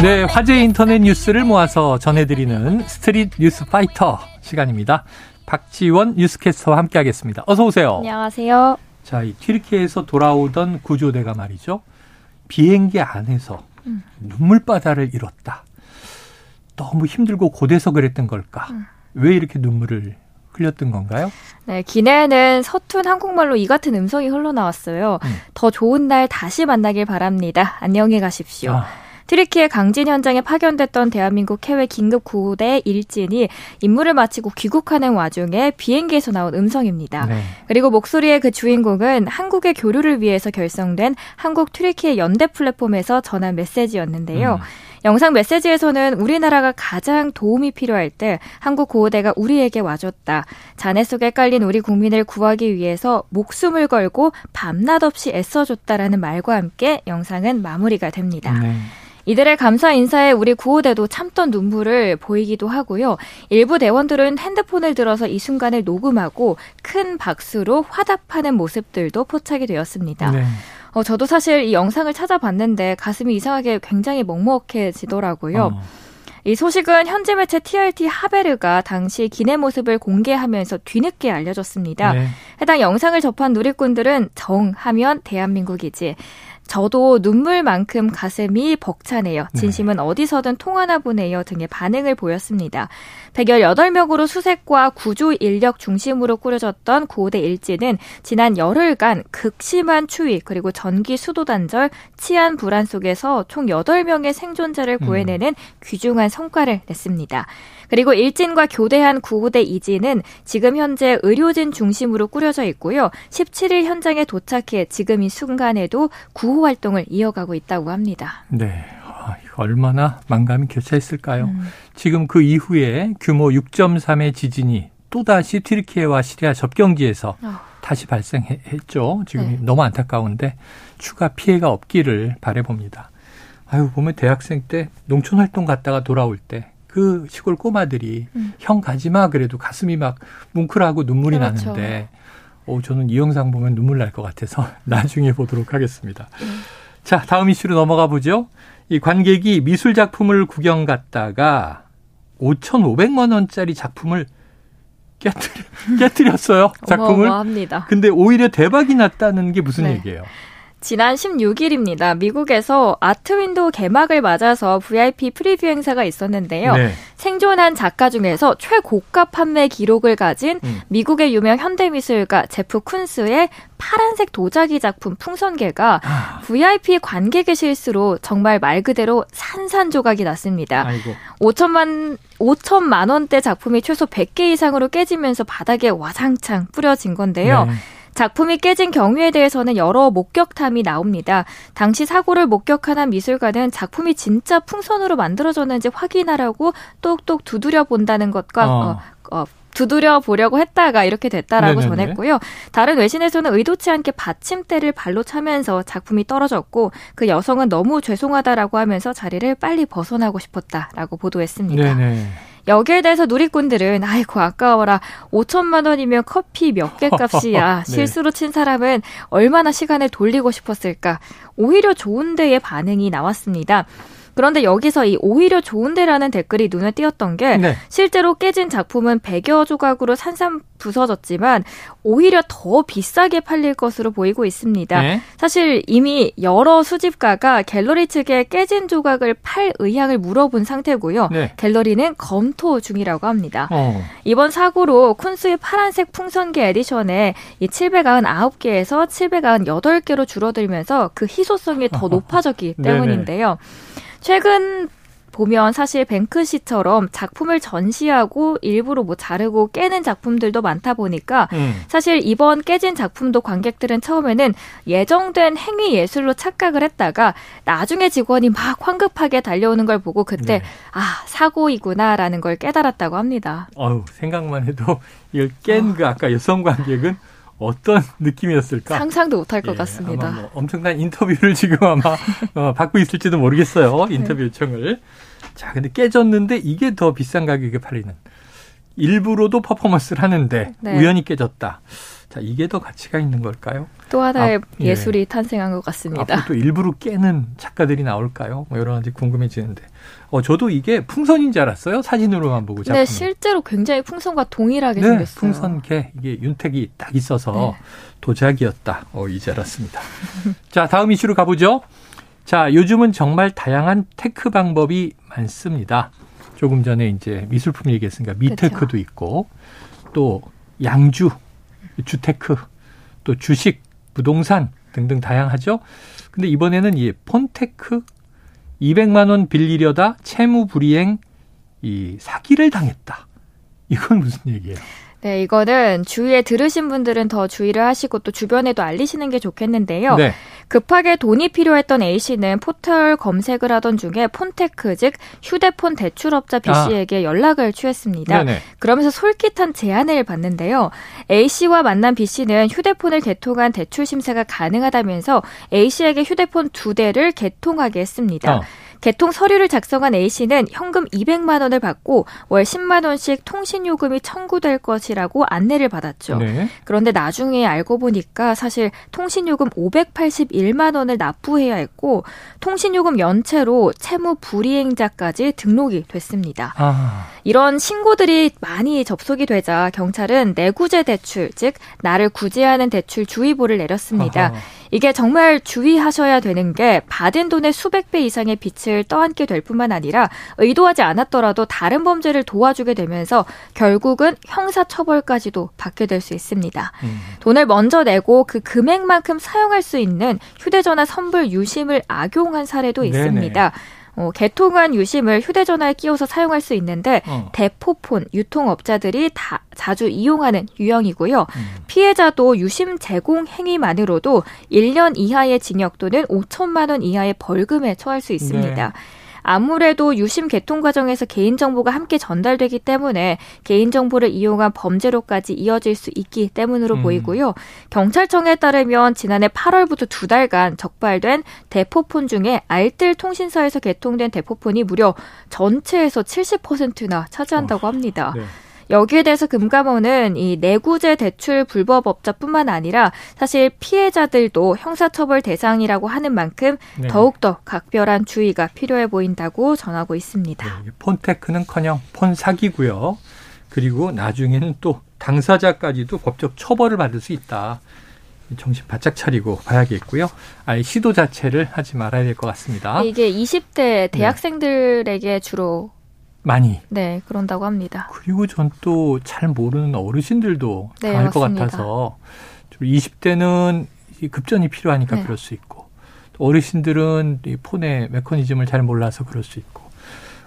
네, 화제 인터넷 뉴스를 모아서 전해드리는 스트릿 뉴스 파이터 시간입니다. 박지원 뉴스캐스터와 함께하겠습니다. 어서 오세요. 안녕하세요. 자, 이 튀르키예에서 돌아오던 구조대가 말이죠. 비행기 안에서 음. 눈물바다를 이뤘다. 너무 힘들고 고돼서 그랬던 걸까? 음. 왜 이렇게 눈물을 흘렸던 건가요? 네, 기내에는 서툰 한국말로 이 같은 음성이 흘러나왔어요. 음. 더 좋은 날 다시 만나길 바랍니다. 안녕히 가십시오. 아. 튀르키예 강진 현장에 파견됐던 대한민국 해외 긴급 구호대 일진이 임무를 마치고 귀국하는 와중에 비행기에서 나온 음성입니다. 네. 그리고 목소리의 그 주인공은 한국의 교류를 위해서 결성된 한국 트리키의 연대 플랫폼에서 전한 메시지였는데요. 음. 영상 메시지에서는 우리나라가 가장 도움이 필요할 때 한국 구호대가 우리에게 와줬다. 잔해 속에 깔린 우리 국민을 구하기 위해서 목숨을 걸고 밤낮 없이 애써줬다라는 말과 함께 영상은 마무리가 됩니다. 네. 이들의 감사 인사에 우리 구호대도 참던 눈물을 보이기도 하고요. 일부 대원들은 핸드폰을 들어서 이 순간을 녹음하고 큰 박수로 화답하는 모습들도 포착이 되었습니다. 네. 어, 저도 사실 이 영상을 찾아봤는데 가슴이 이상하게 굉장히 먹먹해지더라고요. 어. 이 소식은 현지 매체 TRT 하베르가 당시 기내 모습을 공개하면서 뒤늦게 알려졌습니다. 네. 해당 영상을 접한 누리꾼들은 정하면 대한민국이지. 저도 눈물만큼 가슴이 벅차네요. 네. 진심은 어디서든 통하나 보네요. 등의 반응을 보였습니다. 118명으로 수색과 구조 인력 중심으로 꾸려졌던 고대 일지는 지난 열흘간 극심한 추위 그리고 전기 수도 단절, 치안 불안 속에서 총 8명의 생존자를 구해내는 음. 귀중한 성과를 냈습니다. 그리고 일진과 교대한 구호대 이진은 지금 현재 의료진 중심으로 꾸려져 있고요. 17일 현장에 도착해 지금 이 순간에도 구호 활동을 이어가고 있다고 합니다. 네. 아, 얼마나 만감이 교차했을까요? 음. 지금 그 이후에 규모 6.3의 지진이 또다시 튀르키예와 시리아 접경지에서 어. 다시 발생했죠. 지금 네. 너무 안타까운데 추가 피해가 없기를 바래봅니다. 아유, 보면 대학생 때 농촌 활동 갔다가 돌아올 때 그 시골 꼬마들이 음. 형 가지마 그래도 가슴이 막 뭉클하고 눈물이 그렇죠. 나는데 오, 저는 이 영상 보면 눈물 날 것 같아서 나중에 보도록 하겠습니다. 음. 자, 다음 이슈로 넘어가 보죠. 이 관객이 미술 작품을 구경 갔다가 5,500만 원짜리 작품을 깨뜨려, 깨뜨렸어요. 작품을. 어마어마합니다. 근데 오히려 대박이 났다는 게 무슨 네. 얘기예요? 지난 16일입니다. 미국에서 아트 윈우드 개막을 맞아서 VIP preview 행사가 있었는데요. 네. 생존한 작가 중에서 최고가 판매 기록을 가진 음. 미국의 유명 현대미술가 제프 쿤스의 파란색 도자기 작품 풍선개가 아. VIP 관객의 실수로 정말 말 그대로 산산조각이 났습니다. 아이고. 5천만 5천만 원대 작품이 최소 100개 이상으로 깨지면서 바닥에 와장창 뿌려진 건데요. 네. 작품이 깨진 경위에 대해서는 여러 목격담이 나옵니다. 당시 사고를 목격한 한 미술가는 작품이 진짜 풍선으로 만들어졌는지 확인하라고 똑똑 두드려 본다는 것과 어. 어, 어 두드려 보려고 했다가 이렇게 됐다라고 네네네. 전했고요. 다른 외신에서는 의도치 않게 받침대를 발로 차면서 작품이 떨어졌고 그 여성은 너무 죄송하다라고 하면서 자리를 빨리 벗어나고 싶었다라고 보도했습니다. 네네. 여기에 대해서 누리꾼들은 아이고 아까워라 5천만 원이면 커피 몇 개 값이야 네. 실수로 친 사람은 얼마나 시간을 돌리고 싶었을까 오히려 좋은 데의 반응이 나왔습니다. 그런데 여기서 이 오히려 좋은데라는 댓글이 눈에 띄었던 게 네. 실제로 깨진 작품은 100여 조각으로 산산 부서졌지만 오히려 더 비싸게 팔릴 것으로 보이고 있습니다. 네. 사실 이미 여러 수집가가 갤러리 측에 깨진 조각을 팔 의향을 물어본 상태고요. 네. 갤러리는 검토 중이라고 합니다. 어. 이번 사고로 쿤스의 파란색 풍선개 edition에 이 799개에서 798개로 줄어들면서 그 희소성이 더 높아졌기 때문인데요. 최근 보면 사실 뱅크시처럼 작품을 전시하고 일부러 뭐 자르고 깨는 작품들도 많다 보니까 음. 사실 이번 깨진 작품도 관객들은 처음에는 예정된 행위 예술로 착각을 했다가 나중에 직원이 막 황급하게 달려오는 걸 보고 그때 네. 아 사고이구나라는 걸 깨달았다고 합니다. 어우 생각만 해도 이걸 깬그 어. 아까 여성 관객은 어떤 느낌이었을까? 상상도 못할 것 예, 같습니다. 뭐 엄청난 인터뷰를 지금 아마 어, 받고 있을지도 모르겠어요. 인터뷰 네. 요청을. 자, 근데 깨졌는데 이게 더 비싼 가격에 팔리는. 일부러도 퍼포먼스를 하는데 네. 우연히 깨졌다. 자, 이게 더 가치가 있는 걸까요? 또 하나의 아, 예. 술이 탄생한 것 같습니다. 앞으로 또 일부러 깨는 작가들이 나올까요? 뭐 여러 가지 궁금해지는데. 어, 저도 이게 풍선인 줄 알았어요. 사진으로만 보고. 네, 실제로 굉장히 풍선과 동일하게 네, 생겼어요. 풍선개. 이게 윤택이 딱 있어서 네. 도자기였다. 어, 이제 알았습니다. 자, 다음 이슈로 가보죠. 자, 요즘은 정말 다양한 테크 방법이 많습니다. 조금 전에 이제 미술품 얘기했으니까 미테크도 그렇죠. 있고 또 양주, 주테크, 또 주식, 부동산 등등 다양하죠. 근데 이번에는 이 폰테크 200만 원 빌리려다 채무 불이행 이 사기를 당했다. 이건 무슨 얘기예요? 네, 이거는 주위에 들으신 분들은 더 주의를 하시고 또 주변에도 알리시는 게 좋겠는데요. 네. 급하게 돈이 필요했던 A 씨는 포털 검색을 하던 중에 폰테크 즉 휴대폰 대출업자 B 씨에게 아. 연락을 취했습니다. 네네. 그러면서 솔깃한 제안을 받는데요. A 씨와 만난 B 씨는 휴대폰을 개통한 대출 심사가 가능하다면서 A 씨에게 휴대폰 두 대를 개통하게 했습니다. 어. 개통 서류를 작성한 A 씨는 현금 200만 원을 받고 월 10만 원씩 통신 요금이 청구될 것이라고 안내를 받았죠. 네. 그런데 나중에 알고 보니까 사실 통신 요금 581만 원을 납부해야 했고 통신 요금 연체로 채무 불이행자까지 등록이 됐습니다. 아. 이런 신고들이 많이 접속이 되자 경찰은 내구제 대출, 즉 나를 구제하는 대출 주의보를 내렸습니다. 아하. 이게 정말 주의하셔야 되는 게 받은 돈의 수백 배 이상의 빚을 떠안게 될 뿐만 아니라 의도하지 않았더라도 다른 범죄를 도와주게 되면서 결국은 형사 처벌까지도 받게 될 수 있습니다. 음. 돈을 먼저 내고 그 금액만큼 사용할 수 있는 휴대전화 선불 유심을 악용한 사례도 있습니다. 네네. 어, 개통한 유심을 휴대전화에 끼워서 사용할 수 있는데 어. 대포폰 유통업자들이 다 자주 이용하는 유형이고요. 음. 피해자도 유심 제공 행위만으로도 1년 이하의 징역 또는 5천만 원 이하의 벌금에 처할 수 있습니다. 네. 아무래도 유심 개통 과정에서 개인정보가 함께 전달되기 때문에 개인정보를 이용한 범죄로까지 이어질 수 있기 때문으로 음. 보이고요. 경찰청에 따르면 지난해 8월부터 두 달간 적발된 대포폰 중에 알뜰 통신사에서 개통된 대포폰이 무려 전체에서 70%나 차지한다고 합니다. 네. 여기에 대해서 금감원은 이 내구제 대출 불법업자뿐만 아니라 사실 피해자들도 형사처벌 대상이라고 하는 만큼 네. 더욱더 각별한 주의가 필요해 보인다고 전하고 있습니다. 네, 폰테크는커녕 폰 사기고요. 그리고 나중에는 또 당사자까지도 법적 처벌을 받을 수 있다. 정신 바짝 차리고 봐야겠고요. 아예 시도 자체를 하지 말아야 될 것 같습니다. 이게 20대 대학생들에게 네. 주로 많이. 네, 그런다고 합니다. 그리고 전 또 잘 모르는 어르신들도 네, 당할 맞습니다. 것 같아서 20대는 급전이 필요하니까 네. 그럴 수 있고 어르신들은 이 폰의 메커니즘을 잘 몰라서 그럴 수 있고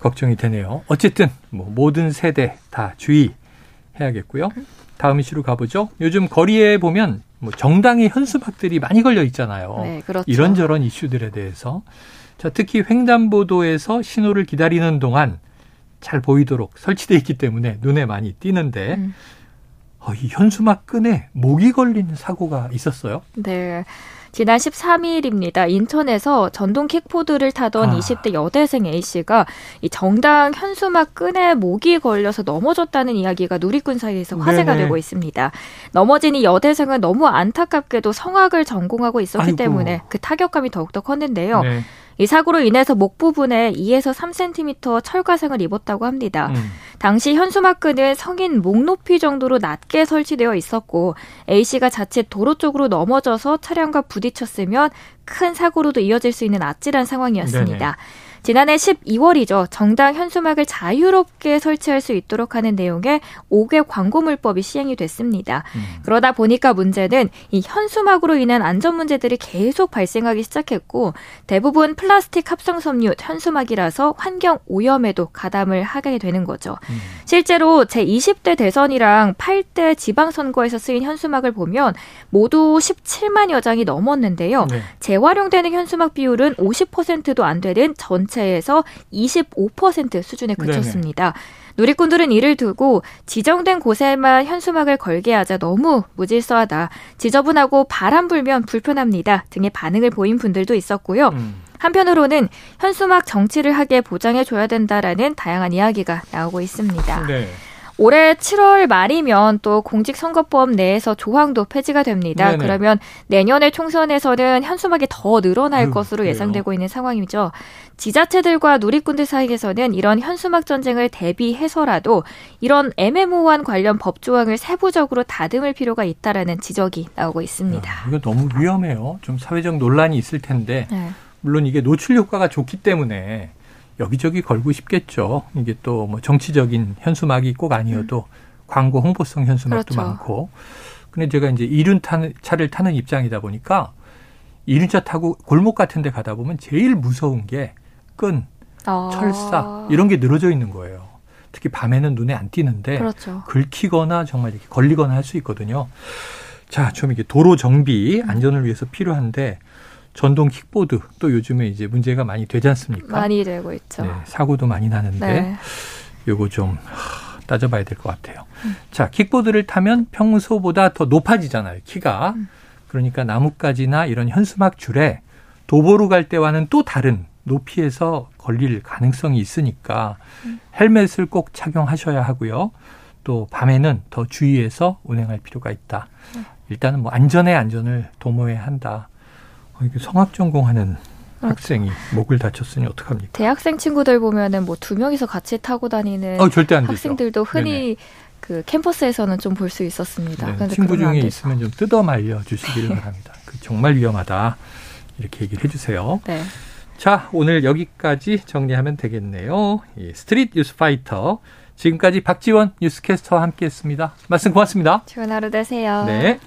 걱정이 되네요. 어쨌든 뭐 모든 세대 다 주의해야겠고요. 다음 이슈로 가보죠. 요즘 거리에 보면 뭐 정당의 현수막들이 많이 걸려 있잖아요. 네, 그렇죠. 이런저런 이슈들에 대해서 자, 특히 횡단보도에서 신호를 기다리는 동안 잘 보이도록 설치돼 있기 때문에 눈에 많이 띄는데 음. 어, 이 현수막 끈에 목이 걸리는 사고가 있었어요. 네. 지난 13일입니다. 인천에서 전동 킥보드를 타던 아. 20대 여대생 A씨가 이 정당 현수막 끈에 목이 걸려서 넘어졌다는 이야기가 누리꾼 사이에서 화제가 네네. 되고 있습니다. 넘어진 이 여대생은 너무 안타깝게도 성악을 전공하고 있었기 아이고. 때문에 그 타격감이 더욱더 컸는데요. 네. 이 사고로 인해서 목 부분에 2에서 3cm 철과상을 입었다고 합니다. 음. 당시 현수막끈은 성인 목 높이 정도로 낮게 설치되어 있었고 A 씨가 자칫 도로 쪽으로 넘어져서 차량과 부딪 혔으면 큰 사고로도 이어질 수 있는 아찔한 상황이었습니다. 네네. 지난해 12월이죠. 정당 현수막을 자유롭게 설치할 수 있도록 하는 내용의 5개 광고물법이 시행이 됐습니다. 음. 그러다 보니까 문제는 이 현수막으로 인한 안전 문제들이 계속 발생하기 시작했고 대부분 플라스틱 합성 섬유 현수막이라서 환경 오염에도 가담을 하게 되는 거죠. 음. 실제로 제 20대 대선이랑 8대 지방선거에서 쓰인 현수막을 보면 모두 17만여 장이 넘었는데요. 네. 재활용되는 현수막 비율은 50%도 안 되는 전체 전체에서 25% 수준에 그쳤습니다. 네네. 누리꾼들은 이를 두고 지정된 곳에만 현수막을 걸게 하자 너무 무질서하다. 지저분하고 바람 불면 불편합니다. 등의 반응을 보인 분들도 있었고요. 음. 한편으로는 현수막 정치를 하게 보장해 줘야 된다라는 다양한 이야기가 나오고 있습니다. 네. 올해 7월 말이면 또 공직선거법 내에서 조항도 폐지가 됩니다. 네네. 그러면 내년의 총선에서는 현수막이 더 늘어날 음, 것으로 예상되고 있는 상황이죠. 지자체들과 누리꾼들 사이에서는 이런 현수막 전쟁을 대비해서라도 이런 애매모호한 관련 법 조항을 세부적으로 다듬을 필요가 있다라는 지적이 나오고 있습니다. 야, 이거 너무 위험해요. 좀 사회적 논란이 있을 텐데 네. 물론 이게 노출 효과가 좋기 때문에 여기저기 걸고 싶겠죠. 이게 또 뭐 정치적인 현수막이 꼭 아니어도 음. 광고 홍보성 현수막도 그렇죠. 많고. 근데 제가 이제 이륜차를 타는 입장이다 보니까 이륜차 타고 골목 같은 데 가다 보면 제일 무서운 게 끈, 아. 철사 이런 게 늘어져 있는 거예요. 특히 밤에는 눈에 안 띄는데 그렇죠. 긁히거나 정말 이렇게 걸리거나 할 수 있거든요. 자, 좀 이게 도로 정비 안전을 위해서 필요한데 전동 킥보드 또 요즘에 이제 문제가 많이 되지 않습니까? 많이 되고 있죠. 네, 사고도 많이 나는데 네. 요거 좀 따져봐야 될 것 같아요. 음. 자, 킥보드를 타면 평소보다 더 높아지잖아요, 키가. 음. 그러니까 나뭇가지나 이런 현수막 줄에 도보로 갈 때와는 또 다른 높이에서 걸릴 가능성이 있으니까 음. 헬멧을 꼭 착용하셔야 하고요. 또 밤에는 더 주의해서 운행할 필요가 있다. 음. 일단은 뭐 안전에 안전을 도모해야 한다. 어, 이게 성악 전공하는 그렇죠. 학생이 목을 다쳤으니 어떡합니까? 대학생 친구들 보면은 뭐 두 명이서 같이 타고 다니는 어, 학생들도 흔히 네네. 그 캠퍼스에서는 좀 볼 수 있었습니다. 네, 친구 중에 있으면 좀 뜯어 말려 주시기를 바랍니다. 그 정말 위험하다. 이렇게 얘기를 해주세요. 네. 자, 오늘 여기까지 정리하면 되겠네요. 이 스트릿 뉴스 파이터. 지금까지 박지원 뉴스캐스터와 함께 했습니다. 말씀 고맙습니다. 좋은 하루 되세요. 네.